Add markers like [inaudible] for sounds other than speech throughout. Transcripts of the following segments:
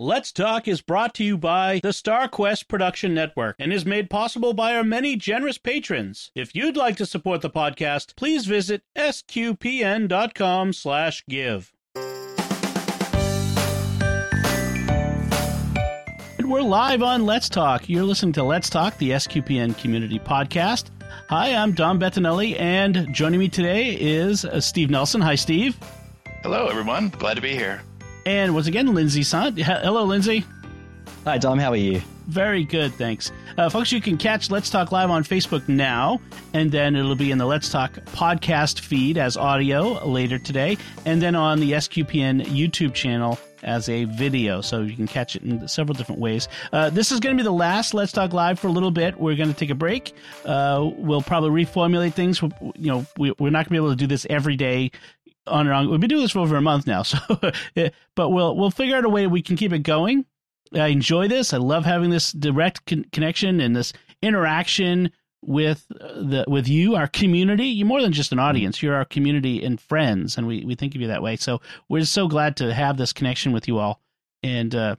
Let's Talk is brought to you by the StarQuest Production Network and is made possible by our many generous patrons. If you'd like to support the podcast, please visit sqpn.com slash give. We're live on Let's Talk. You're listening to Let's Talk, the SQPN community podcast. Hi, I'm Dom Bettinelli, and joining me today is Steve Nelson. Hi, Steve. Hello, everyone. Glad to be here. And once again, Lindsay Sant. Hello, Lindsay. Hi, Dom. How are you? Very good, thanks. Uh, folks, you can catch Let's Talk Live on Facebook now, and then it'll be in the Let's Talk podcast feed as audio later today, and then on the SQPN YouTube channel as a video, so you can catch it in several different ways. Uh, this is going to be the last Let's Talk Live for a little bit. We're going to take a break. Uh, we'll probably reformulate things. You know, we, are not going to be able to do this every day on and on. We've been doing this for over a month now, [laughs] so but we'll we'll figure out a way we can keep it going. I enjoy this. I love having this direct con- connection and this interaction with uh, the with you, our community. You're more than just an audience. You're our community and friends, and we we think of you that way. So we're so glad to have this connection with you all. And uh,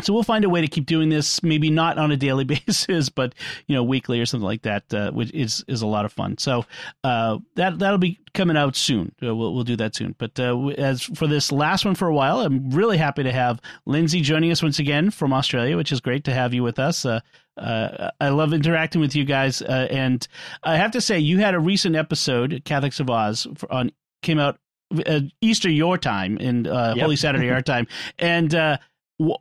so we'll find a way to keep doing this, maybe not on a daily [laughs] basis, but you know, weekly or something like that, uh, which is is a lot of fun. So uh, that that'll be coming out soon. Uh, we'll we'll do that soon. But uh, as for this last one for a while, I'm really happy to have Lindsay joining us once again from Australia, which is great to have you with us. Uh, uh, I love interacting with you guys, and I have to say, you had a recent episode, Catholics of Oz, on came out Easter your time in yep. Holy Saturday our time, and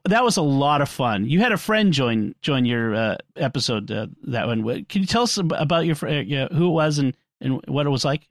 that was a lot of fun. You had a friend join join your uh, episode uh, that one. Can you tell us about your friend, uh, who it was and, and what it was like?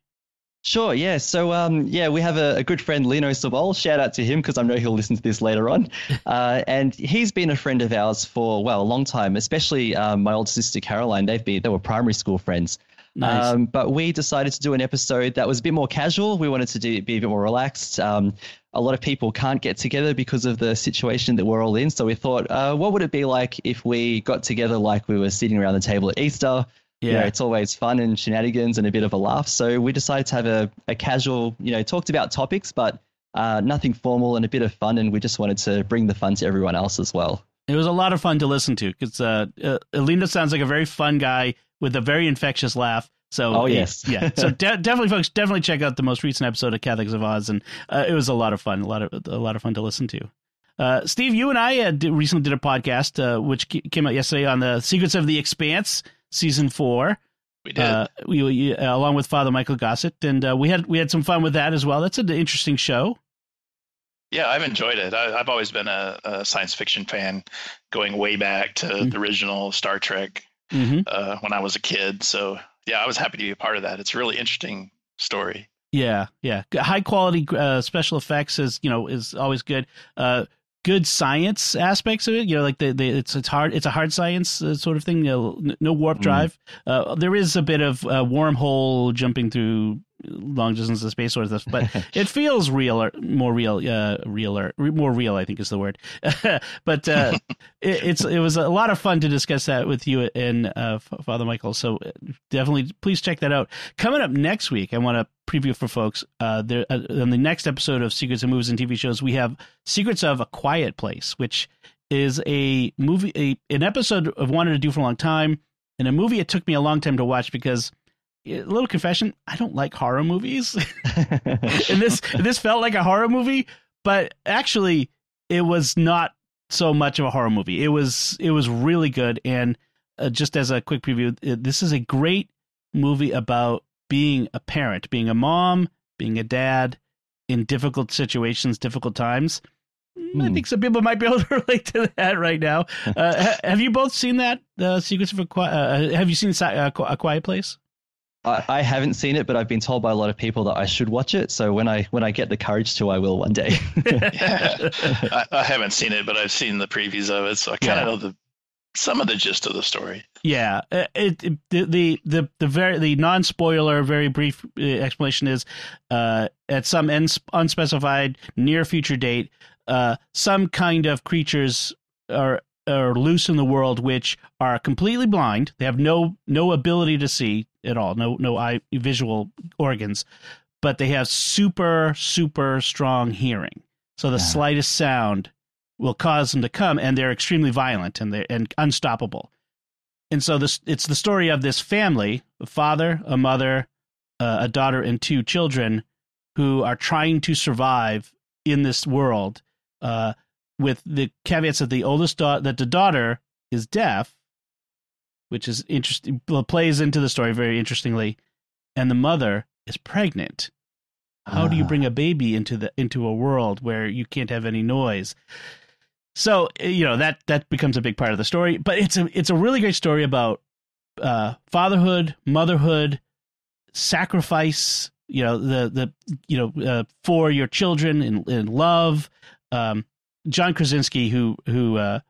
Sure, yeah. So, um, yeah, we have a, a, good friend, Lino Sabol. Shout out to him because I know he'll listen to this later on. [laughs] Uh, and he's been a friend of ours for, well, a long time, especially um, my old sister, Caroline. They've been, they were primary school friends. Nice. Um, but we decided to do an episode that was a bit more casual. We wanted to do, be a bit more relaxed. Um, a lot of people can't get together because of the situation that we're all in. So we thought, uh, what would it be like if we got together like we were sitting around the table at Easter? Yeah. You know, it's always fun and shenanigans and a bit of a laugh. So we decided to have a, a casual, you know, talked about topics, but uh, nothing formal and a bit of fun. And we just wanted to bring the fun to everyone else as well. It was a lot of fun to listen to because uh, uh, Alina sounds like a very fun guy with a very infectious laugh. So, oh yes, yeah. So [laughs] de- definitely, folks, definitely check out the most recent episode of Catholics of Oz, and uh, it was a lot of fun, a lot of a lot of fun to listen to. Uh, Steve, you and I uh, did, recently did a podcast uh, which came out yesterday on the Secrets of the Expanse season four. We did, uh, we, we along with Father Michael Gossett, and uh, we had we had some fun with that as well. That's an interesting show. Yeah, I've enjoyed it. I, have always been a, a, science fiction fan, going way back to mm-hmm. the original Star Trek mm-hmm. uh, when I was a kid. So yeah, I was happy to be a part of that. It's a really interesting story. Yeah, yeah. High quality uh, special effects is you know is always good. Uh, good science aspects of it. You know, like the, the it's it's hard it's a hard science uh, sort of thing. You know, no warp mm. drive. Mm. there is a bit of wormhole jumping through long distance to space sort of stuff, but [laughs] it feels real or more real, uh, realer, more real, I think is the word. [laughs] but uh, it, it's it was a lot of fun to discuss that with you and uh, Father Michael. So uh, definitely, please check that out. Coming up next week, I want to preview for folks. Uh, there, uh, on the next episode of Secrets of Movies and TV Shows, we have Secrets of a Quiet Place, which is a movie, a, an episode I've wanted to do for a long time, and a movie it took me a long time to watch because a little confession i don't like horror movies [laughs] [laughs] and this this felt like a horror movie but actually it was not so much of a horror movie it was it was really good and uh, just as a quick preview this is a great movie about being a parent being a mom being a dad in difficult situations difficult times mm. I hmm. think some people might be able to [laughs] relate to that right now. Uh, have you both seen that? Uh, Secrets of a Quiet. Uh, have you seen uh, a Quiet Place? I, I haven't seen it, but I've been told by a lot of people that I should watch it. So when I when I get the courage to, I will one day. [laughs] yeah. I, I, haven't seen it, but I've seen the previews of it, so I kind of yeah. know the some of the gist of the story. Yeah, uh, it, it the, the the the very the non spoiler, very brief uh, explanation is, uh, at some unspecified near future date, uh, some kind of creatures are are loose in the world which are completely blind. They have no no ability to see at all, no no eye visual organs, but they have super super strong hearing. So the yeah. slightest sound will cause them to come, and they're extremely violent and they and unstoppable. And so this it's the story of this family: a father, a mother, uh, a daughter, and two children who are trying to survive in this world. Uh, with the caveats that the oldest daughter, that the daughter is deaf, which is interesting, plays into the story very interestingly, and the mother is pregnant. How do you ah. bring a baby into the into a world where you can't have any noise? So eh, you know that that becomes a big part of the story. But it's a it's a really great story about uh, fatherhood, motherhood, sacrifice. You know the the you know uh, for your children in, in love. Um, John Krasinski, who who uh,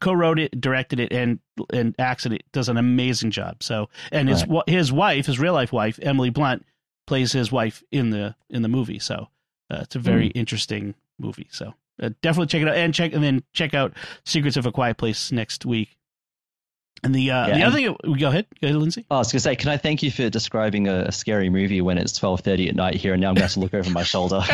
co-wrote it, directed it, and and acts in it, does an amazing job. So and his right. his wife, his real life wife, Emily Blunt, plays his wife in the in the movie. So uh, it's a very mm. interesting movie. So uh, definitely check it out and check and then check out Secrets of a Quiet Place next week. And the uh, yeah, the other thing, go ahead, go ahead, Lindsay. Oh, I was going to say, can I thank you for describing a, a scary movie when it's twelve thirty at night here, and now I'm going to, to look over my shoulder. [laughs]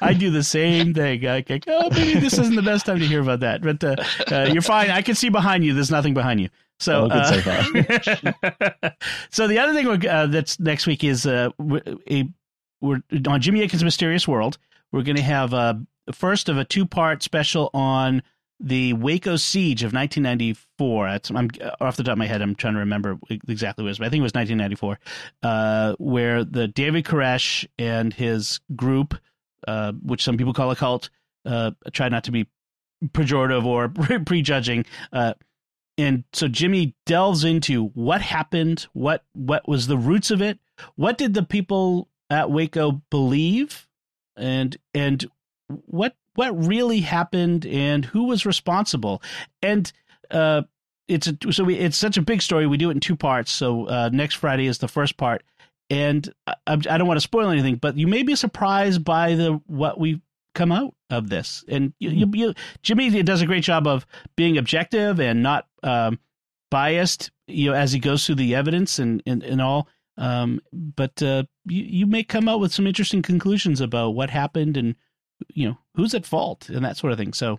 I do the same thing. I think, oh, maybe this isn't the best time to hear about that, but uh, uh, you're fine. I can see behind you. There's nothing behind you. So, oh, uh, [laughs] so the other thing uh, that's next week is uh, a we're on Jimmy Akin's Mysterious World. We're going to have a first of a two part special on the Waco siege of 1994. I'm off the top of my head. I'm trying to remember exactly what it was, but I think it was 1994, uh, where the David Koresh and his group, uh, which some people call a cult, uh, try not to be pejorative or [laughs] prejudging, uh, and so Jimmy delves into what happened, what what was the roots of it, what did the people at Waco believe, and and what what really happened, and who was responsible, and uh, it's a, so we, it's such a big story. We do it in two parts. So uh, next Friday is the first part, and I, I don't want to spoil anything, but you may be surprised by the what we come out of this. And you, you, you, Jimmy does a great job of being objective and not um, biased, you know, as he goes through the evidence and and, and all. Um, but uh, you you may come out with some interesting conclusions about what happened and you know who's at fault and that sort of thing. So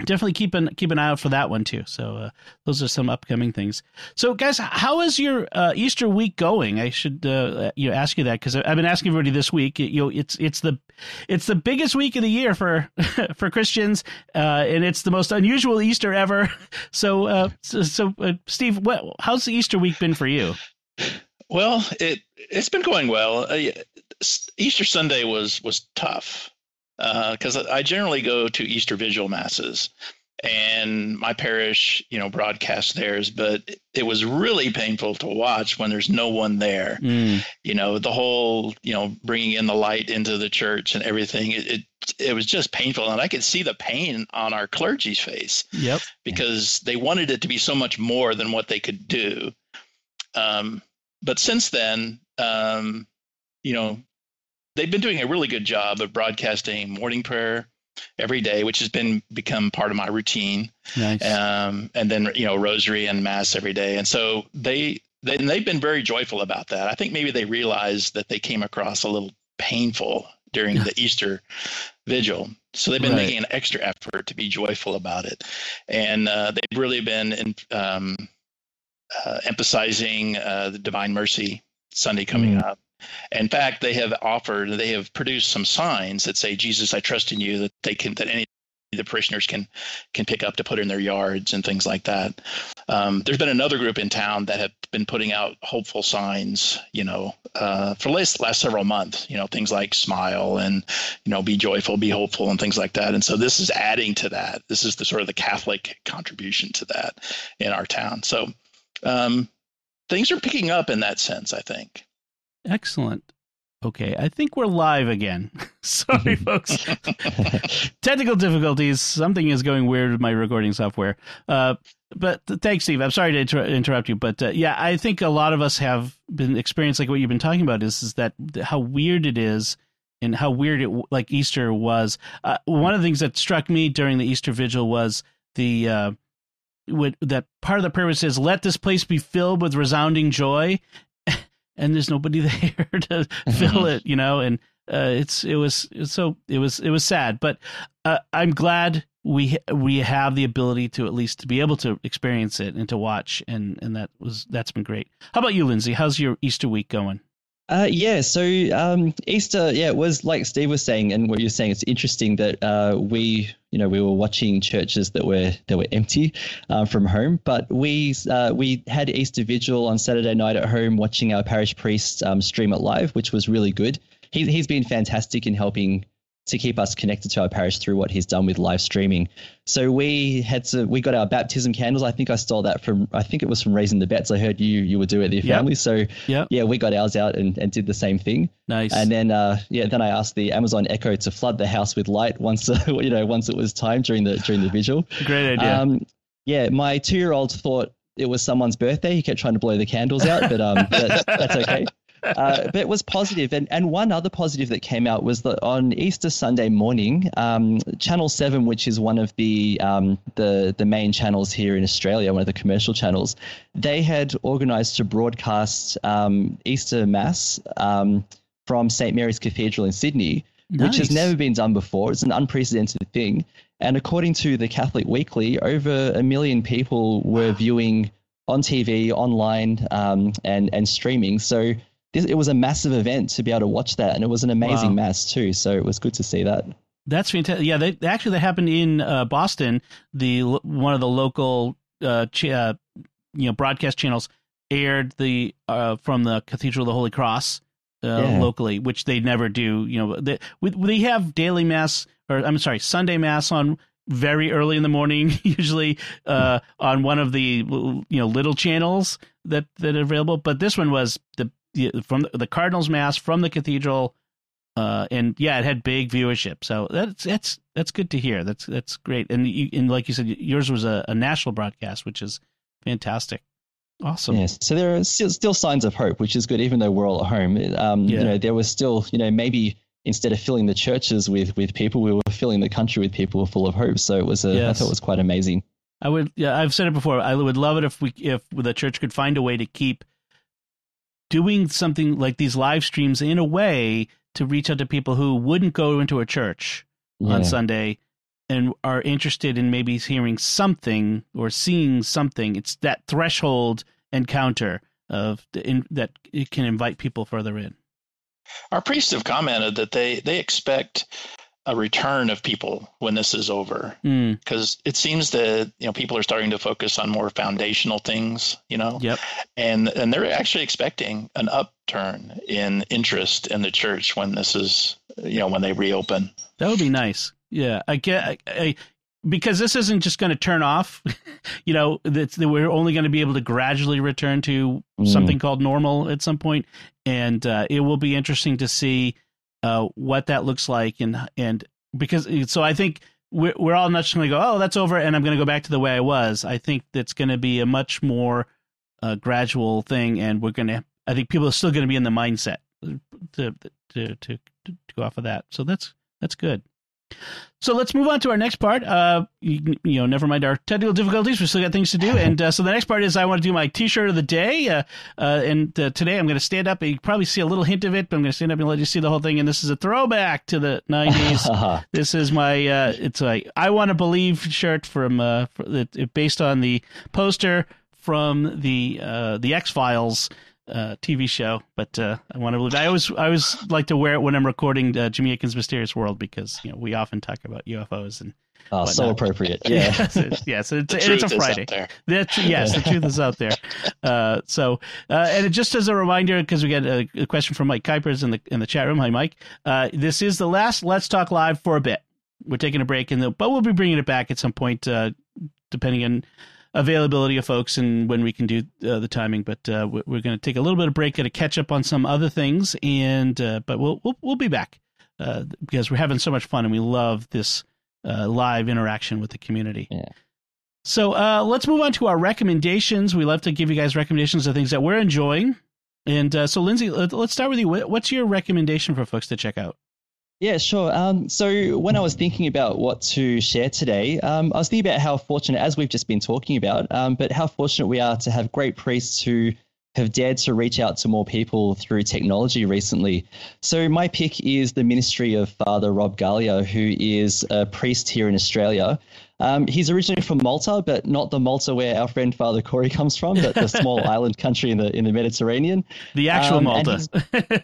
definitely keep an keep an eye out for that one too. So uh, those are some upcoming things. So guys, how is your uh, Easter week going? I should uh, you know ask you that because I've been asking everybody this week. You know, it's it's the it's the biggest week of the year for [laughs] for Christians, uh, and it's the most unusual Easter ever. [laughs] So uh, so, so uh, Steve, what, how's the Easter week been for you? Well, it it's been going well. Easter Sunday was was tough because uh, I generally go to Easter Vigil masses, and my parish, you know, broadcasts theirs, but it was really painful to watch when there's no one there. Mm. You know, the whole, you know, bringing in the light into the church and everything. It, it it was just painful, and I could see the pain on our clergy's face. Yep. Because they wanted it to be so much more than what they could do. Um, but since then, um, you know, they've been doing a really good job of broadcasting morning prayer every day, which has been become part of my routine. Nice. Um, and then you know rosary and mass every day, and so they they they've been very joyful about that. I think maybe they realized that they came across a little painful during the Easter vigil. So they've been right. making an extra effort to be joyful about it, and uh, they've really been in, um, uh, emphasizing uh, the Divine Mercy Sunday coming mm. up, in fact, they have offered, they have produced some signs that say, "Jesus, I trust in you." That they can, that any the parishioners can can pick up to put in their yards and things like that. Um, there's been another group in town that have been putting out hopeful signs, you know, uh, for last, last several months. You know, things like smile and you know, be joyful, be hopeful, and things like that. And so this is adding to that. This is the sort of the Catholic contribution to that in our town. So um, things are picking up in that sense, I think. Excellent. Okay, I think we're live again. [laughs] Sorry, [laughs] folks. [laughs] Technical difficulties. Something is going weird with my recording software. Uh, but thanks, Steve. I'm sorry to inter- interrupt you, but uh, yeah, I think a lot of us have been experienced like what you've been talking about. Is is that how weird it is, and how weird it like Easter was. Uh, one of the things that struck me during the Easter Vigil was the uh, that part of the prayer says, "Let this place be filled with resounding joy," and there's nobody [laughs] there to fill mm-hmm. it, you know. And uh, it's it was so it was it was sad, but uh, I'm glad we we have the ability to at least to be able to experience it and to watch, and and that was that's been great. How about you, Lindsay? How's your Easter week going? Uh, yeah, so um, Easter, yeah, it was like Steve was saying, and what you're saying. It's interesting that uh, we, you know, we were watching churches that were that were empty uh, from home, but we uh, we had Easter vigil on Saturday night at home, watching our parish priest um, stream it live, which was really good. He, he's been fantastic in helping to keep us connected to our parish through what he's done with live streaming. So we had to we got our baptism candles. I think I stole that from I think it was from Raising the Bets. I heard you you would do it with your yep. family. So yep. yeah, we got ours out and, and did the same thing. Nice. And then uh, yeah, then I asked the Amazon Echo to flood the house with light once uh, [laughs] you know once it was time during the during the vigil. Great idea. Um, yeah, my two year old thought it was someone's birthday. He kept trying to blow the candles out, but um, [laughs] that's, that's okay uh, but it was positive. And, and one other positive that came out was that on Easter Sunday morning, um, Channel 7, which is one of the, um, the, the main channels here in Australia, one of the commercial channels, they had organized to broadcast um, Easter Mass um, from St. Mary's Cathedral in Sydney, nice. which has never been done before. It's an unprecedented thing. And according to the Catholic Weekly, over a million people were wow. viewing on TV, online, um, and and streaming. So this, it was a massive event to be able to watch that, and it was an amazing wow. mass too. So it was good to see that. That's fantastic. Yeah, they actually that happened in uh, Boston. The one of the local uh, ch- uh, you know broadcast channels aired the uh, from the Cathedral of the Holy Cross uh, yeah. locally, which they never do. You know, they, they have daily mass or I'm sorry, Sunday mass on very early in the morning, [laughs] usually uh, on one of the you know little channels that that are available. But this one was the from the Cardinals Mass from the cathedral, uh, and yeah, it had big viewership. So that's that's that's good to hear. That's that's great. And you, and like you said, yours was a, a national broadcast, which is fantastic. Awesome. Yes. So there are still, still signs of hope, which is good, even though we're all at home. Um, yeah. You know, there was still, you know, maybe instead of filling the churches with with people, we were filling the country with people full of hope. So it was a, yes. I thought it was quite amazing. I would, yeah, I've said it before. I would love it if we, if the church could find a way to keep doing something like these live streams in a way to reach out to people who wouldn't go into a church yeah. on Sunday and are interested in maybe hearing something or seeing something. It's that threshold encounter of in, that it can invite people further in. Our priests have commented that they they expect a return of people when this is over. Because mm. it seems that you know people are starting to focus on more foundational things you know? Yep. And and they're actually expecting an upturn in interest in the church when this is you know when they reopen. That would be nice. Yeah i get I, I because this isn't just going to turn off [laughs] you know that we're only going to be able to gradually return to mm. something called normal at some point. And uh, it will be interesting to see uh, what that looks like and and because so I think we're we're all not just going to go oh that's over and I'm going to go back to the way I was. I think that's going to be a much more uh, gradual thing, and we're going to. I think people are still going to be in the mindset to to, to to to go off of that. So that's that's good. So let's move on to our next part. Uh, you, you, know, never mind our technical difficulties. We still got things to do. And uh, so the next part is I want to do my T-shirt of the day. Uh, uh and uh, today I'm going to stand up. You probably see a little hint of it, but I'm going to stand up and let you see the whole thing. And this is a throwback to the '90s. [laughs] this is my uh, it's I want to believe shirt from it, based on the poster from the the X Files uh, TV show, but uh, I want to. I always, I always like to wear it when I'm recording uh, Jimmy Akin's Mysterious World because you know we often talk about UFOs and. Oh, so appropriate. [laughs] Yeah. yes, it, yes it's, it's, a Friday. That's yes, the truth is out there. [laughs] Uh, so, uh, and just as a reminder, because we got a, a, question from Mike Kuipers in the in the chat room. Hi, Mike. Uh, this is the last Let's Talk Live for a bit. We're taking a break, and but we'll be bringing it back at some point, uh, depending on availability of folks and when we can do uh, the timing. But uh, we're going to take a little bit of break, get a catch up on some other things, and uh, but we'll, we'll we'll be back uh, because we're having so much fun and we love this uh, live interaction with the community. Yeah. So uh, let's move on to our recommendations. We love to give you guys recommendations of things that we're enjoying. And so, Lindsay, let's start with you. What's your recommendation for folks to check out? Yeah, sure. Um, so when I was thinking about what to share today, um, I was thinking about how fortunate, as we've just been talking about, um, but how fortunate we are to have great priests who have dared to reach out to more people through technology recently. So, my pick is the ministry of Father Rob Galea, who is a priest here in Australia. Um, he's originally from Malta, but not the Malta where our friend Father Corey comes from, but the small [laughs] island country in the in the Mediterranean. The actual um, Malta.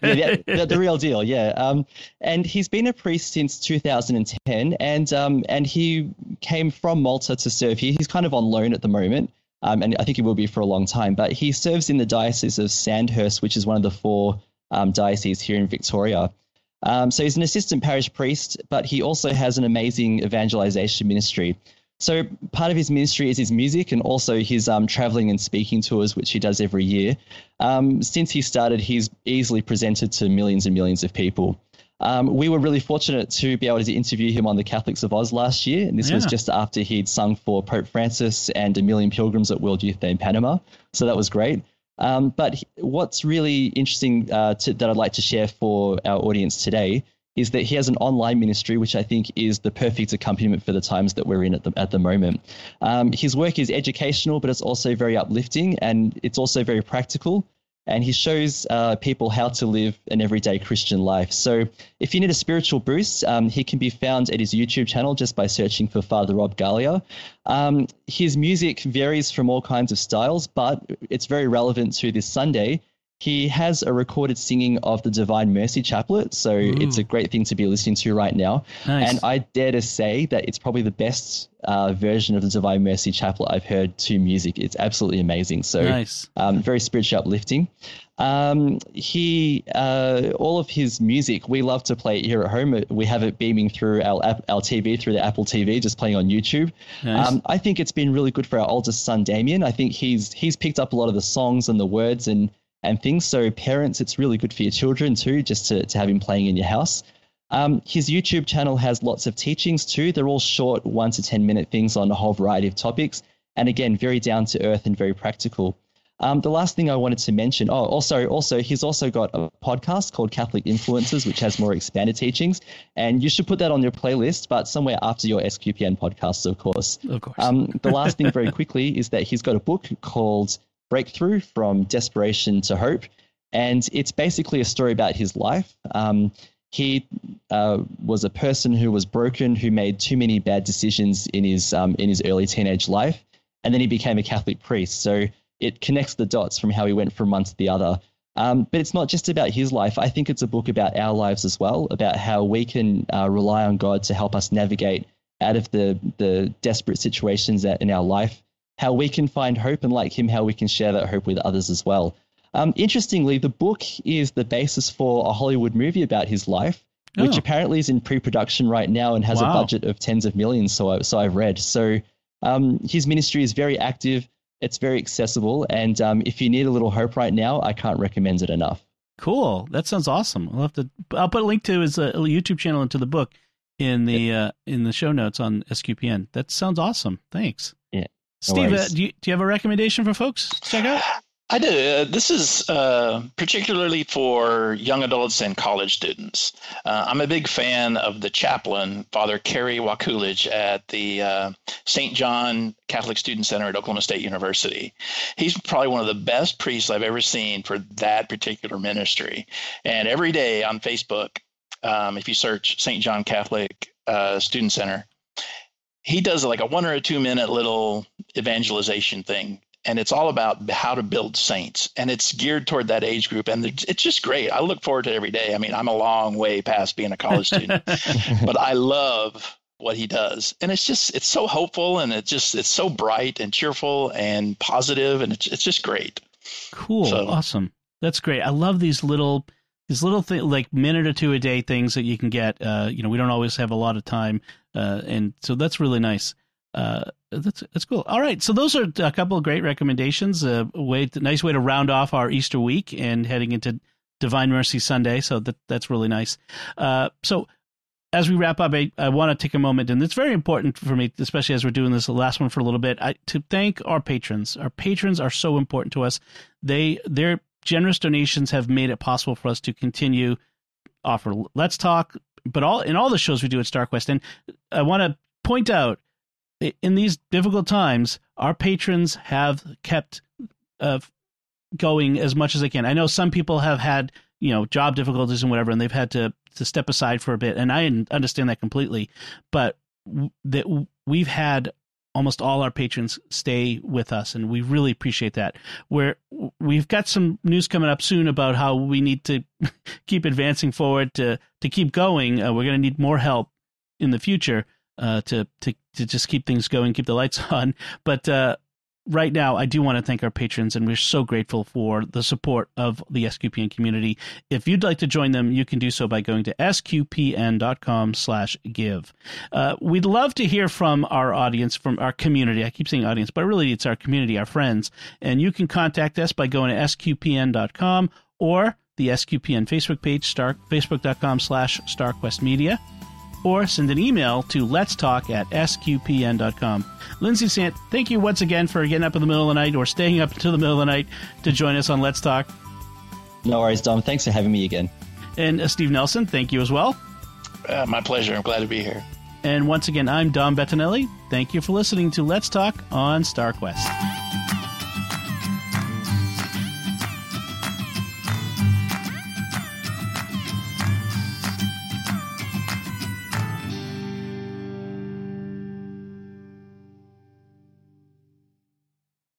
yeah, the, the, real deal, yeah. Um, and he's been a priest since 2010, and um, and he came from Malta to serve here. He's kind of on loan at the moment um, and I think he will be for a long time. But he serves in the Diocese of Sandhurst, which is one of the four um, dioceses here in Victoria. Um, so he's an assistant parish priest, but he also has an amazing evangelization ministry. So part of his ministry is his music and also his um, traveling and speaking tours, which he does every year. Um, since he started, he's easily presented to millions and millions of people. Um, we were really fortunate to be able to interview him on the Catholics of Oz last year, and this yeah. was just after he'd sung for Pope Francis and a million pilgrims at World Youth Day in Panama. So that was great. Um, but what's really interesting uh, to, that I'd like to share for our audience today is that he has an online ministry, which I think is the perfect accompaniment for the times that we're in at the, at the moment. Um, his work is educational, but it's also very uplifting and it's also very practical and he shows uh, people how to live an everyday Christian life. So, if you need a spiritual boost, um, he can be found at his YouTube channel just by searching for Father Rob Galea. Um, his music varies from all kinds of styles, but it's very relevant to this Sunday he has a recorded singing of the Divine Mercy Chaplet, so Ooh. it's a great thing to be listening to right now. Nice. And I dare to say that it's probably the best uh, version of the Divine Mercy Chaplet I've heard to music. It's absolutely amazing. So, nice. um, very spiritually uplifting. Um, he, uh, all of his music, we love to play it here at home. We have it beaming through our our TV through the Apple TV, just playing on YouTube. Nice. Um, I think it's been really good for our oldest son, Damien. I think he's he's picked up a lot of the songs and the words and and things. So parents, it's really good for your children too, just to, to have him playing in your house. Um, his YouTube channel has lots of teachings too. They're all short, one to 10 minute things on a whole variety of topics. And again, very down to earth and very practical. Um, the last thing I wanted to mention, oh, also, also, he's also got a podcast called Catholic Influences, which has more expanded teachings, and you should put that on your playlist, but somewhere after your SQPN podcasts, of course. Of course. Um, the last thing, [laughs] very quickly, is that he's got a book called breakthrough from desperation to hope. And it's basically a story about his life. Um, he uh, was a person who was broken, who made too many bad decisions in his um, in his early teenage life, and then he became a Catholic priest. So it connects the dots from how he went from one to the other. Um, but it's not just about his life. I think it's a book about our lives as well, about how we can uh, rely on God to help us navigate out of the the desperate situations that in our life how we can find hope and like him, how we can share that hope with others as well. Um, interestingly, the book is the basis for a Hollywood movie about his life, oh. which apparently is in pre-production right now and has wow. a budget of tens of millions. So, I, so I've read. So um, his ministry is very active. It's very accessible, and um, if you need a little hope right now, I can't recommend it enough. Cool. That sounds awesome. I'll have to. I'll put a link to his uh, YouTube channel and to the book in the uh, in the show notes on SQPN. That sounds awesome. Thanks. Steve, uh, do, you, do you have a recommendation for folks to check out? I do. Uh, this is uh, particularly for young adults and college students. Uh, I'm a big fan of the chaplain, Father Kerry Wakulich, at the uh, St. John Catholic Student Center at Oklahoma State University. He's probably one of the best priests I've ever seen for that particular ministry. And every day on Facebook, um, if you search St. John Catholic uh, Student Center, he does like a one or a two minute little evangelization thing and it's all about how to build saints and it's geared toward that age group and it's just great. I look forward to every day. I mean i'm a long way past being a college student [laughs] but i love what he does. And it's just it's so hopeful and it's just it's so bright and cheerful and positive and it's, it's just great. Cool. So, awesome. That's great. I love these little these little things like minute or two a day things that you can get uh, you know we don't always have a lot of time uh, and so that's really nice uh, that's that's cool. All right, so those are a couple of great recommendations. A way, nice way to round off our Easter week and heading into Divine Mercy Sunday. So that that's really nice. Uh, so as we wrap up, I, I want to take a moment, and it's very important for me, especially as we're doing this last one for a little bit, I, to thank our patrons. Our patrons are so important to us. They their generous donations have made it possible for us to continue offer Let's Talk, but all in all the shows we do at StarQuest. And I want to point out in these difficult times, our patrons have kept uh, going as much as they can. I know some people have had you know job difficulties and whatever, and they've had to to step aside for a bit, and I understand that completely. But that we've had almost all our patrons stay with us and we really appreciate that. Where we've got some news coming up soon about how we need to [laughs] keep advancing forward to to keep going. Uh, we're going to need more help in the future uh, to to to just keep things going keep the lights [laughs] on. But uh, right now, I do want to thank our patrons, and we're so grateful for the support of the SQPN community. If you'd like to join them, you can do so by going to sqpn.com slash give. Uh, we'd love to hear from our audience, from our community. I keep saying audience, but really it's our community, our friends. And you can contact us by going to sqpn.com or the SQPN Facebook page, star, facebook.com slash starquestmedia or send an email to let's talk at sqpn.com. Lindsay Sant, thank you once again for getting up in the middle of the night or staying up until the middle of the night to join us on Let's Talk. No worries, Dom. Thanks for having me again. And uh, Steve Nelson, thank you as well. Uh, my pleasure. I'm glad to be here. And once again, I'm Dom Bettinelli. Thank you for listening to Let's Talk on StarQuest.